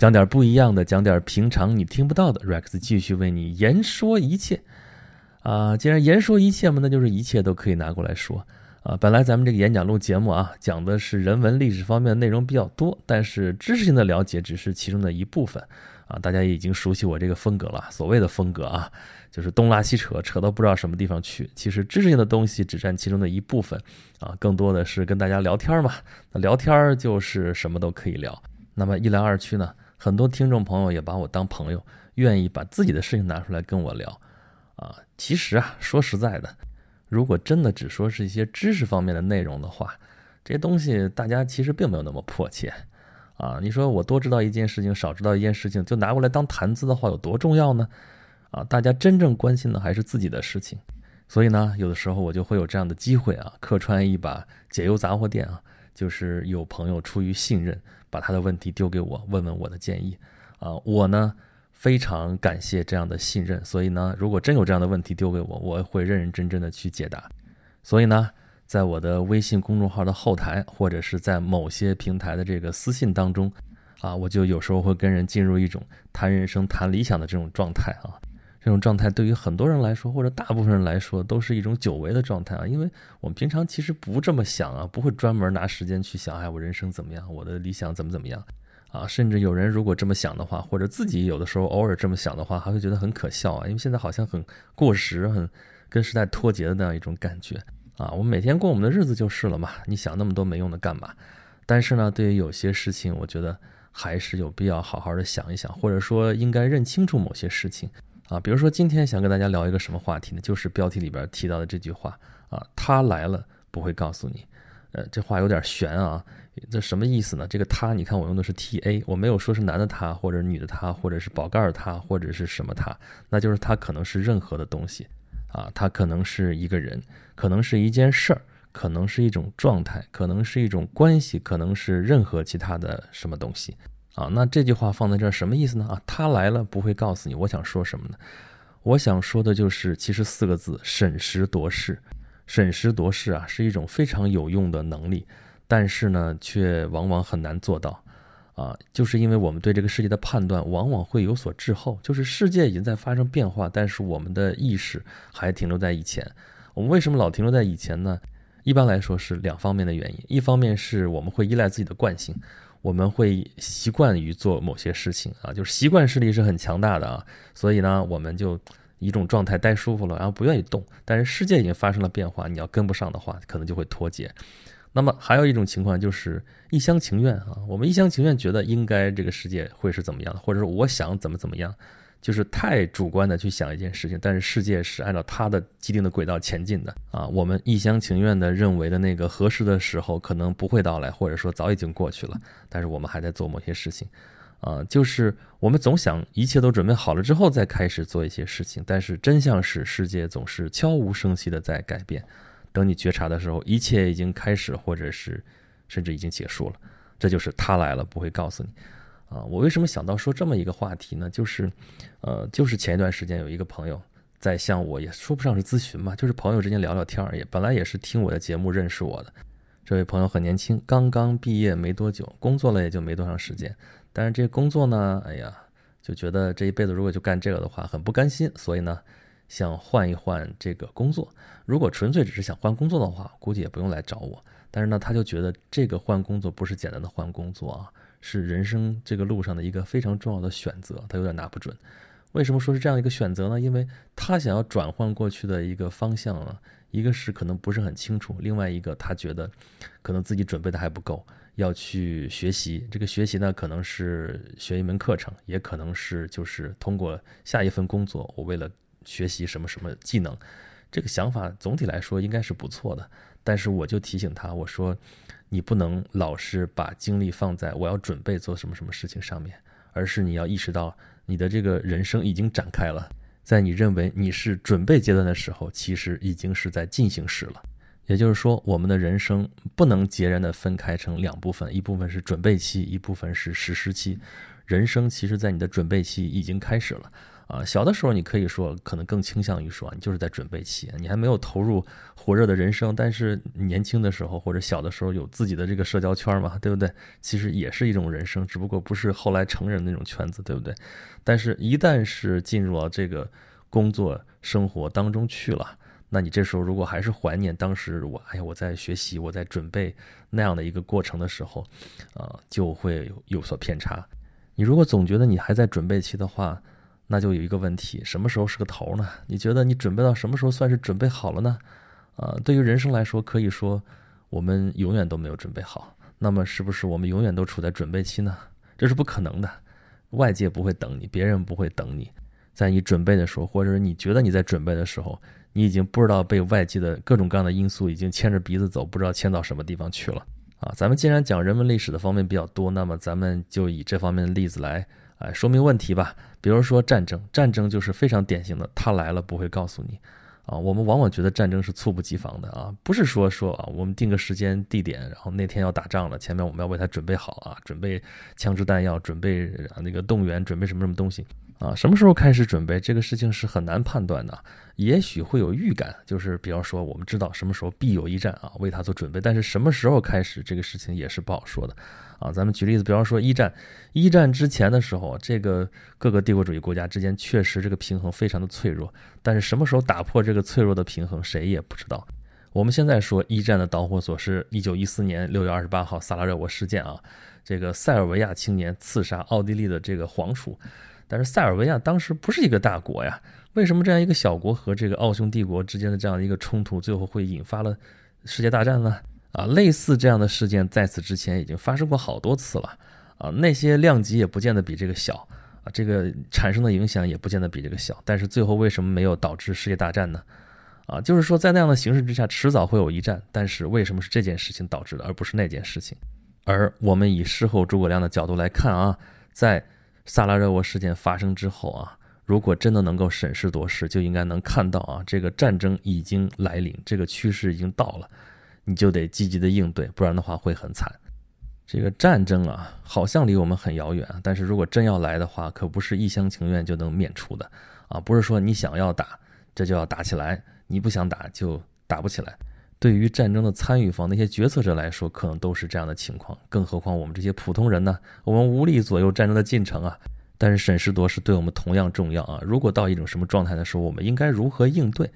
讲点不一样的，讲点平常你听不到的。Rex 继续为你言说一切啊！既然言说一切嘛，那就是一切都可以拿过来说啊。本来咱们这个演讲录节目啊，讲的是人文历史方面的内容比较多，但是知识性的了解只是其中的一部分啊。大家已经熟悉我这个风格了，所谓的风格啊，就是东拉西扯，扯到不知道什么地方去。其实知识性的东西只占其中的一部分啊，更多的是跟大家聊天嘛。那聊天就是什么都可以聊。那么一来二去呢？很多听众朋友也把我当朋友，愿意把自己的事情拿出来跟我聊，啊，其实啊，说实在的，如果真的只说是一些知识方面的内容的话，这些东西大家其实并没有那么迫切，啊，你说我多知道一件事情，少知道一件事情，就拿过来当谈资的话，有多重要呢？啊，大家真正关心的还是自己的事情，所以呢，有的时候我就会有这样的机会啊，客串一把解忧杂货店啊，就是有朋友出于信任。把他的问题丢给我，问问我的建议，啊，我呢非常感谢这样的信任，所以呢，如果真有这样的问题丢给我，我会认认真真的去解答。所以呢，在我的微信公众号的后台，或者是在某些平台的这个私信当中，啊，我就有时候会跟人进入一种谈人生、谈理想的这种状态啊。这种状态对于很多人来说，或者大部分人来说，都是一种久违的状态啊。因为我们平常其实不这么想啊，不会专门拿时间去想，哎，我人生怎么样，我的理想怎么怎么样啊。甚至有人如果这么想的话，或者自己有的时候偶尔这么想的话，还会觉得很可笑啊。因为现在好像很过时，很跟时代脱节的那样一种感觉啊。我们每天过我们的日子就是了嘛，你想那么多没用的干嘛？但是呢，对于有些事情，我觉得还是有必要好好的想一想，或者说应该认清楚某些事情。啊，比如说今天想跟大家聊一个什么话题呢？就是标题里边提到的这句话啊，他来了不会告诉你。呃，这话有点悬啊，这什么意思呢？这个他，你看我用的是 T A，我没有说是男的他，或者女的他，或者是宝盖儿他，或者是什么他，那就是他可能是任何的东西啊，他可能是一个人，可能是一件事儿，可能是一种状态，可能是一种关系，可能是任何其他的什么东西。啊，那这句话放在这儿什么意思呢？啊，他来了不会告诉你。我想说什么呢？我想说的就是，其实四个字：审时度势。审时度势啊，是一种非常有用的能力，但是呢，却往往很难做到。啊，就是因为我们对这个世界的判断往往会有所滞后，就是世界已经在发生变化，但是我们的意识还停留在以前。我们为什么老停留在以前呢？一般来说是两方面的原因，一方面是我们会依赖自己的惯性。我们会习惯于做某些事情啊，就是习惯势力是很强大的啊，所以呢，我们就一种状态待舒服了，然后不愿意动。但是世界已经发生了变化，你要跟不上的话，可能就会脱节。那么还有一种情况就是一厢情愿啊，我们一厢情愿觉得应该这个世界会是怎么样的，或者说我想怎么怎么样。就是太主观的去想一件事情，但是世界是按照它的既定的轨道前进的啊。我们一厢情愿的认为的那个合适的时候可能不会到来，或者说早已经过去了，但是我们还在做某些事情，啊，就是我们总想一切都准备好了之后再开始做一些事情，但是真相是世界总是悄无声息的在改变，等你觉察的时候，一切已经开始，或者是甚至已经结束了。这就是他来了不会告诉你。啊，我为什么想到说这么一个话题呢？就是，呃，就是前一段时间有一个朋友在向我，也说不上是咨询吧，就是朋友之间聊聊天儿，也本来也是听我的节目认识我的。这位朋友很年轻，刚刚毕业没多久，工作了也就没多长时间。但是这工作呢，哎呀，就觉得这一辈子如果就干这个的话，很不甘心，所以呢，想换一换这个工作。如果纯粹只是想换工作的话，估计也不用来找我。但是呢，他就觉得这个换工作不是简单的换工作啊。是人生这个路上的一个非常重要的选择，他有点拿不准。为什么说是这样一个选择呢？因为他想要转换过去的一个方向啊，一个是可能不是很清楚，另外一个他觉得可能自己准备的还不够，要去学习。这个学习呢，可能是学一门课程，也可能是就是通过下一份工作，我为了学习什么什么技能。这个想法总体来说应该是不错的，但是我就提醒他，我说。你不能老是把精力放在我要准备做什么什么事情上面，而是你要意识到你的这个人生已经展开了，在你认为你是准备阶段的时候，其实已经是在进行时了。也就是说，我们的人生不能截然的分开成两部分，一部分是准备期，一部分是实施期。人生其实在你的准备期已经开始了啊，小的时候你可以说，可能更倾向于说，你就是在准备期，你还没有投入火热的人生。但是年轻的时候或者小的时候有自己的这个社交圈嘛，对不对？其实也是一种人生，只不过不是后来成人那种圈子，对不对？但是，一旦是进入了这个工作生活当中去了，那你这时候如果还是怀念当时我，哎呀，我在学习，我在准备那样的一个过程的时候，啊，就会有所偏差。你如果总觉得你还在准备期的话，那就有一个问题，什么时候是个头呢？你觉得你准备到什么时候算是准备好了呢？啊，对于人生来说，可以说我们永远都没有准备好。那么，是不是我们永远都处在准备期呢？这是不可能的，外界不会等你，别人不会等你。在你准备的时候，或者是你觉得你在准备的时候，你已经不知道被外界的各种各样的因素已经牵着鼻子走，不知道牵到什么地方去了。啊，咱们既然讲人文历史的方面比较多，那么咱们就以这方面的例子来。哎，说明问题吧。比如说战争，战争就是非常典型的，他来了不会告诉你，啊，我们往往觉得战争是猝不及防的啊，不是说说啊，我们定个时间地点，然后那天要打仗了，前面我们要为他准备好啊，准备枪支弹药，准备那个动员，准备什么什么东西。啊，什么时候开始准备这个事情是很难判断的，也许会有预感，就是比方说我们知道什么时候必有一战啊，为他做准备，但是什么时候开始这个事情也是不好说的，啊，咱们举例子，比方说一战，一战之前的时候，这个各个帝国主义国家之间确实这个平衡非常的脆弱，但是什么时候打破这个脆弱的平衡，谁也不知道。我们现在说一战的导火索是一九一四年六月二十八号萨拉热窝事件啊，这个塞尔维亚青年刺杀奥地利的这个皇储。但是塞尔维亚当时不是一个大国呀，为什么这样一个小国和这个奥匈帝国之间的这样一个冲突，最后会引发了世界大战呢？啊，类似这样的事件在此之前已经发生过好多次了，啊，那些量级也不见得比这个小，啊，这个产生的影响也不见得比这个小，但是最后为什么没有导致世界大战呢？啊，就是说在那样的形势之下，迟早会有一战，但是为什么是这件事情导致的，而不是那件事情？而我们以事后诸葛亮的角度来看啊，在。萨拉热窝事件发生之后啊，如果真的能够审时度势，就应该能看到啊，这个战争已经来临，这个趋势已经到了，你就得积极的应对，不然的话会很惨。这个战争啊，好像离我们很遥远，但是如果真要来的话，可不是一厢情愿就能免除的啊，不是说你想要打，这就要打起来，你不想打就打不起来。对于战争的参与方那些决策者来说，可能都是这样的情况，更何况我们这些普通人呢？我们无力左右战争的进程啊。但是审时度势对我们同样重要啊。如果到一种什么状态的时候，我们应该如何应对？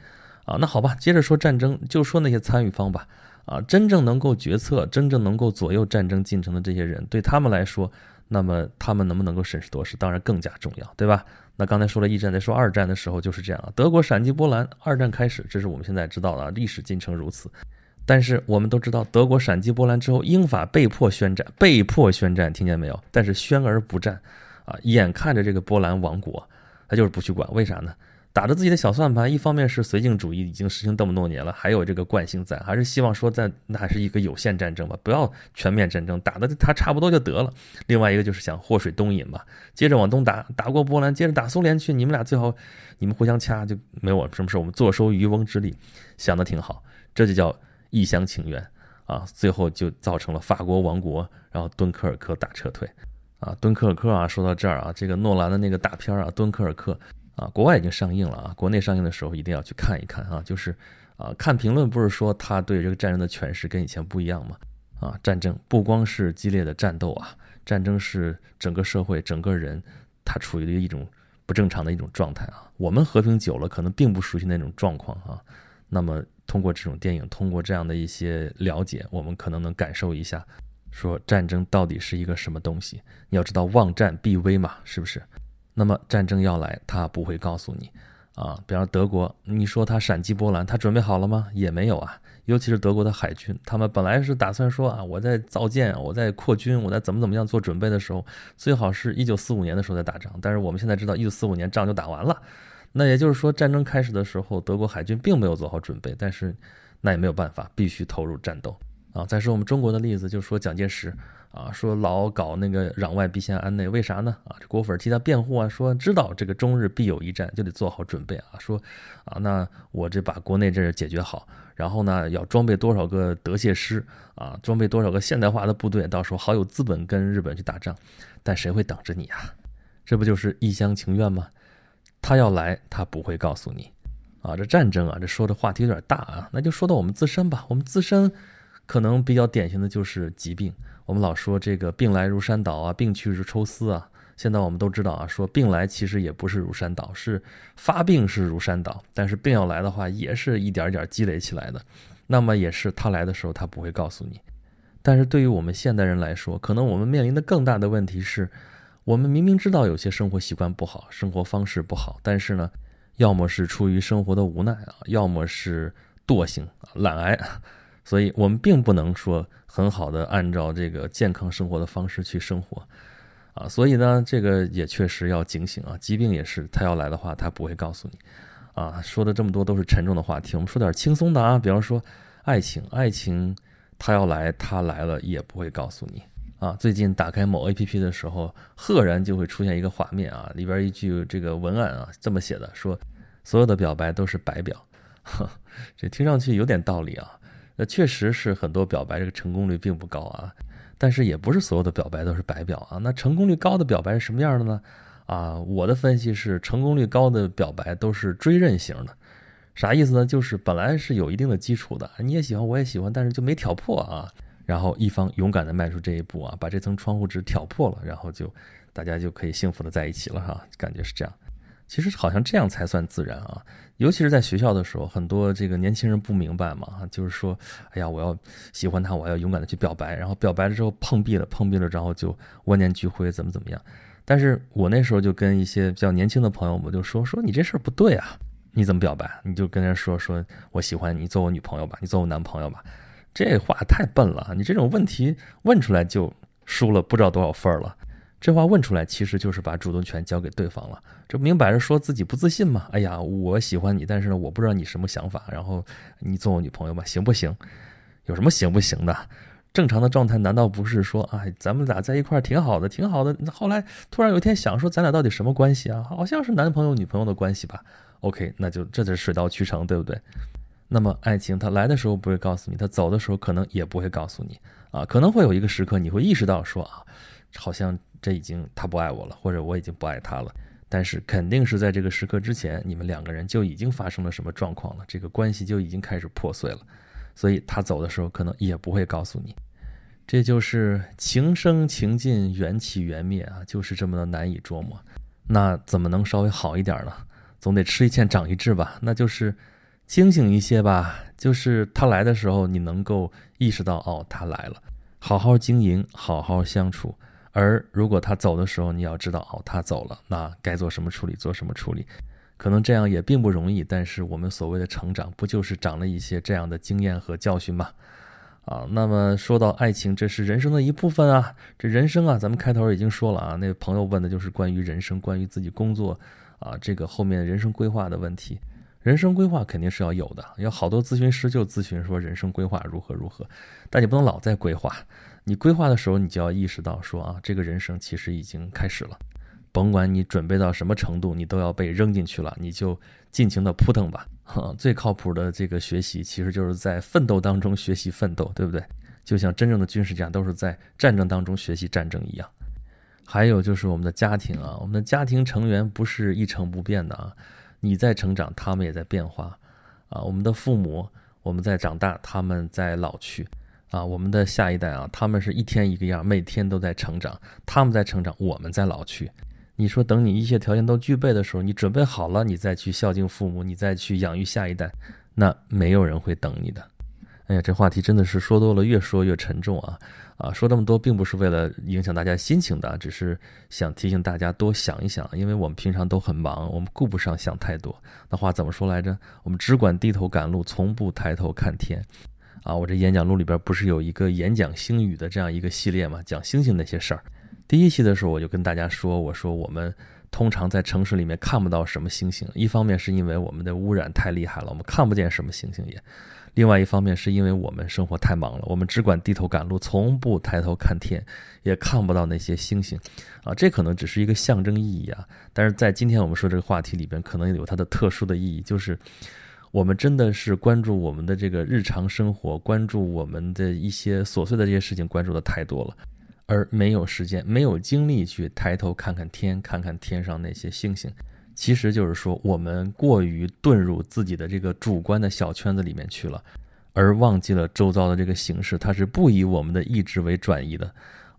啊，那好吧，接着说战争，就说那些参与方吧。啊，真正能够决策、真正能够左右战争进程的这些人，对他们来说，那么他们能不能够审时度势，当然更加重要，对吧？那刚才说了一战，再说二战的时候就是这样啊德国闪击波兰，二战开始，这是我们现在知道的历史进程如此。但是我们都知道，德国闪击波兰之后，英法被迫宣战，被迫宣战，听见没有？但是宣而不战，啊，眼看着这个波兰亡国，他就是不去管，为啥呢？打着自己的小算盘，一方面是绥靖主义已经实行这么多年了，还有这个惯性在，还是希望说在那还是一个有限战争吧，不要全面战争，打的他差不多就得了。另外一个就是想祸水东引嘛，接着往东打，打过波兰，接着打苏联去，你们俩最好你们互相掐，就没有什么事，我们坐收渔翁之利，想的挺好，这就叫一厢情愿啊，最后就造成了法国亡国，然后敦刻尔克大撤退啊，敦刻尔克啊，说到这儿啊，这个诺兰的那个大片啊，敦刻尔克。啊，国外已经上映了啊，国内上映的时候一定要去看一看啊。就是，啊，看评论不是说他对这个战争的诠释跟以前不一样吗？啊，战争不光是激烈的战斗啊，战争是整个社会、整个人他处于的一种不正常的一种状态啊。我们和平久了，可能并不熟悉那种状况啊。那么通过这种电影，通过这样的一些了解，我们可能能感受一下，说战争到底是一个什么东西。你要知道，望战必危嘛，是不是？那么战争要来，他不会告诉你，啊，比方德国，你说他闪击波兰，他准备好了吗？也没有啊。尤其是德国的海军，他们本来是打算说啊，我在造舰，我在扩军，我在怎么怎么样做准备的时候，最好是一九四五年的时候再打仗。但是我们现在知道，一九四五年仗就打完了，那也就是说，战争开始的时候，德国海军并没有做好准备。但是那也没有办法，必须投入战斗啊。再说我们中国的例子，就说蒋介石。啊，说老搞那个攘外必先安内，为啥呢？啊，这国粉替他辩护啊，说知道这个中日必有一战，就得做好准备啊。说啊，那我这把国内这解决好，然后呢，要装备多少个德械师啊，装备多少个现代化的部队，到时候好有资本跟日本去打仗。但谁会等着你啊？这不就是一厢情愿吗？他要来，他不会告诉你。啊，这战争啊，这说的话题有点大啊，那就说到我们自身吧。我们自身可能比较典型的就是疾病。我们老说这个病来如山倒啊，病去如抽丝啊。现在我们都知道啊，说病来其实也不是如山倒，是发病是如山倒，但是病要来的话，也是一点点积累起来的。那么也是他来的时候，他不会告诉你。但是对于我们现代人来说，可能我们面临的更大的问题是，我们明明知道有些生活习惯不好，生活方式不好，但是呢。要么是出于生活的无奈啊，要么是惰性、懒癌，所以我们并不能说很好的按照这个健康生活的方式去生活啊。所以呢，这个也确实要警醒啊。疾病也是，他要来的话，他不会告诉你啊。说的这么多都是沉重的话题，我们说点轻松的啊。比方说爱情，爱情他要来，他来了也不会告诉你。啊，最近打开某 A P P 的时候，赫然就会出现一个画面啊，里边一句这个文案啊，这么写的：说所有的表白都是白表。这听上去有点道理啊。那确实是很多表白这个成功率并不高啊，但是也不是所有的表白都是白表啊。那成功率高的表白是什么样的呢？啊，我的分析是，成功率高的表白都是追认型的。啥意思呢？就是本来是有一定的基础的，你也喜欢，我也喜欢，但是就没挑破啊。然后一方勇敢的迈出这一步啊，把这层窗户纸挑破了，然后就大家就可以幸福的在一起了哈，感觉是这样。其实好像这样才算自然啊，尤其是在学校的时候，很多这个年轻人不明白嘛，就是说，哎呀，我要喜欢他，我要勇敢的去表白，然后表白了之后碰壁了，碰壁了，然后就万念俱灰，怎么怎么样。但是我那时候就跟一些比较年轻的朋友，我就说说你这事儿不对啊，你怎么表白？你就跟人说说我喜欢你，做我女朋友吧，你做我男朋友吧。这话太笨了，你这种问题问出来就输了不知道多少分了。这话问出来其实就是把主动权交给对方了，这明摆着说自己不自信嘛。哎呀，我喜欢你，但是呢，我不知道你什么想法，然后你做我女朋友吧，行不行？有什么行不行的？正常的状态难道不是说，哎，咱们俩在一块儿挺好的，挺好的。后来突然有一天想说，咱俩到底什么关系啊？好像是男朋友女朋友的关系吧？OK，那就这就水到渠成，对不对？那么爱情，它来的时候不会告诉你，它走的时候可能也不会告诉你啊。可能会有一个时刻，你会意识到说啊，好像这已经他不爱我了，或者我已经不爱他了。但是肯定是在这个时刻之前，你们两个人就已经发生了什么状况了，这个关系就已经开始破碎了。所以他走的时候可能也不会告诉你。这就是情生情尽，缘起缘灭啊，就是这么的难以捉摸。那怎么能稍微好一点呢？总得吃一堑长一智吧，那就是。清醒一些吧，就是他来的时候，你能够意识到，哦，他来了，好好经营，好好相处。而如果他走的时候，你要知道，哦，他走了，那该做什么处理，做什么处理，可能这样也并不容易。但是我们所谓的成长，不就是长了一些这样的经验和教训吗？啊，那么说到爱情，这是人生的一部分啊。这人生啊，咱们开头已经说了啊，那朋友问的就是关于人生，关于自己工作啊，这个后面人生规划的问题。人生规划肯定是要有的，有好多咨询师就咨询说人生规划如何如何，但你不能老在规划。你规划的时候，你就要意识到说啊，这个人生其实已经开始了，甭管你准备到什么程度，你都要被扔进去了，你就尽情的扑腾吧。最靠谱的这个学习，其实就是在奋斗当中学习奋斗，对不对？就像真正的军事家都是在战争当中学习战争一样。还有就是我们的家庭啊，我们的家庭成员不是一成不变的啊。你在成长，他们也在变化，啊，我们的父母，我们在长大，他们在老去，啊，我们的下一代啊，他们是一天一个样，每天都在成长，他们在成长，我们在老去。你说等你一切条件都具备的时候，你准备好了，你再去孝敬父母，你再去养育下一代，那没有人会等你的。哎呀，这话题真的是说多了，越说越沉重啊。啊，说这么多并不是为了影响大家心情的，只是想提醒大家多想一想，因为我们平常都很忙，我们顾不上想太多。那话怎么说来着？我们只管低头赶路，从不抬头看天。啊，我这演讲录里边不是有一个演讲星语的这样一个系列嘛，讲星星那些事儿。第一期的时候我就跟大家说，我说我们通常在城市里面看不到什么星星，一方面是因为我们的污染太厉害了，我们看不见什么星星也。另外一方面是因为我们生活太忙了，我们只管低头赶路，从不抬头看天，也看不到那些星星，啊，这可能只是一个象征意义啊。但是在今天我们说这个话题里边，可能有它的特殊的意义，就是我们真的是关注我们的这个日常生活，关注我们的一些琐碎的这些事情，关注的太多了，而没有时间、没有精力去抬头看看天，看看天上那些星星。其实就是说我们过于遁入自己的这个主观的小圈子里面去了，而忘记了周遭的这个形势，它是不以我们的意志为转移的。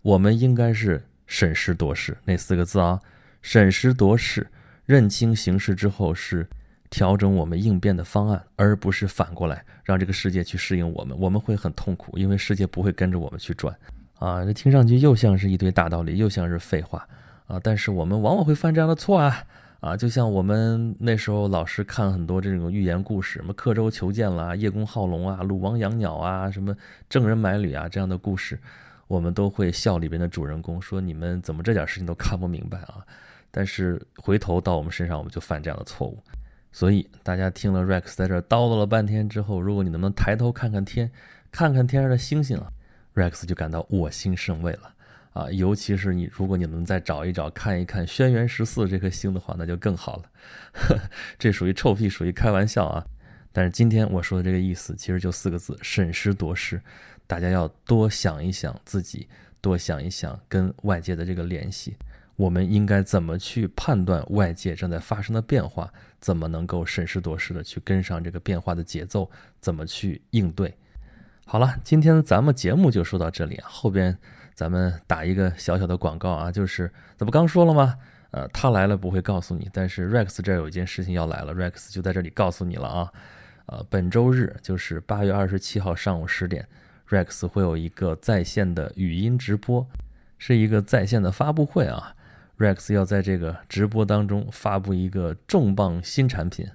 我们应该是审时度势那四个字啊，审时度势，认清形势之后是调整我们应变的方案，而不是反过来让这个世界去适应我们。我们会很痛苦，因为世界不会跟着我们去转啊。这听上去又像是一堆大道理，又像是废话啊。但是我们往往会犯这样的错啊啊！就像我们那时候老师看很多这种寓言故事，什么刻舟求剑啦、叶公好龙啊、鲁王养鸟啊、什么郑人买履啊这样的故事。我们都会笑里边的主人公，说你们怎么这点事情都看不明白啊？但是回头到我们身上，我们就犯这样的错误。所以大家听了 Rex 在这叨叨了半天之后，如果你能不能抬头看看天，看看天上的星星啊，Rex 就感到我心甚慰了啊！尤其是你，如果你能再找一找看一看轩辕十四这颗星的话，那就更好了。呵 这属于臭屁，属于开玩笑啊！但是今天我说的这个意思，其实就四个字：审时度势。大家要多想一想自己，多想一想跟外界的这个联系。我们应该怎么去判断外界正在发生的变化？怎么能够审时度势的去跟上这个变化的节奏？怎么去应对？好了，今天咱们节目就说到这里啊。后边咱们打一个小小的广告啊，就是这不刚说了吗？呃，他来了不会告诉你，但是 Rex 这有一件事情要来了，Rex 就在这里告诉你了啊。呃，本周日就是八月二十七号上午十点。Rex 会有一个在线的语音直播，是一个在线的发布会啊。Rex 要在这个直播当中发布一个重磅新产品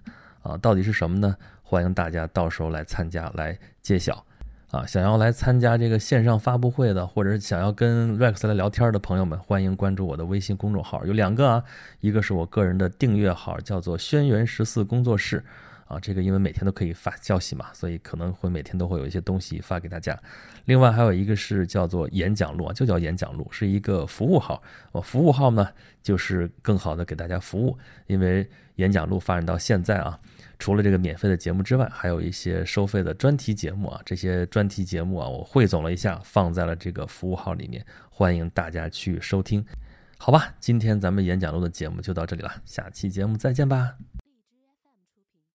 啊，到底是什么呢？欢迎大家到时候来参加来揭晓啊！想要来参加这个线上发布会的，或者想要跟 Rex 来聊天的朋友们，欢迎关注我的微信公众号，有两个啊，一个是我个人的订阅号，叫做轩辕十四工作室。啊，这个因为每天都可以发消息嘛，所以可能会每天都会有一些东西发给大家。另外还有一个是叫做演讲录，就叫演讲录，是一个服务号。哦，服务号呢，就是更好的给大家服务。因为演讲录发展到现在啊，除了这个免费的节目之外，还有一些收费的专题节目啊。这些专题节目啊，我汇总了一下，放在了这个服务号里面，欢迎大家去收听。好吧，今天咱们演讲录的节目就到这里了，下期节目再见吧。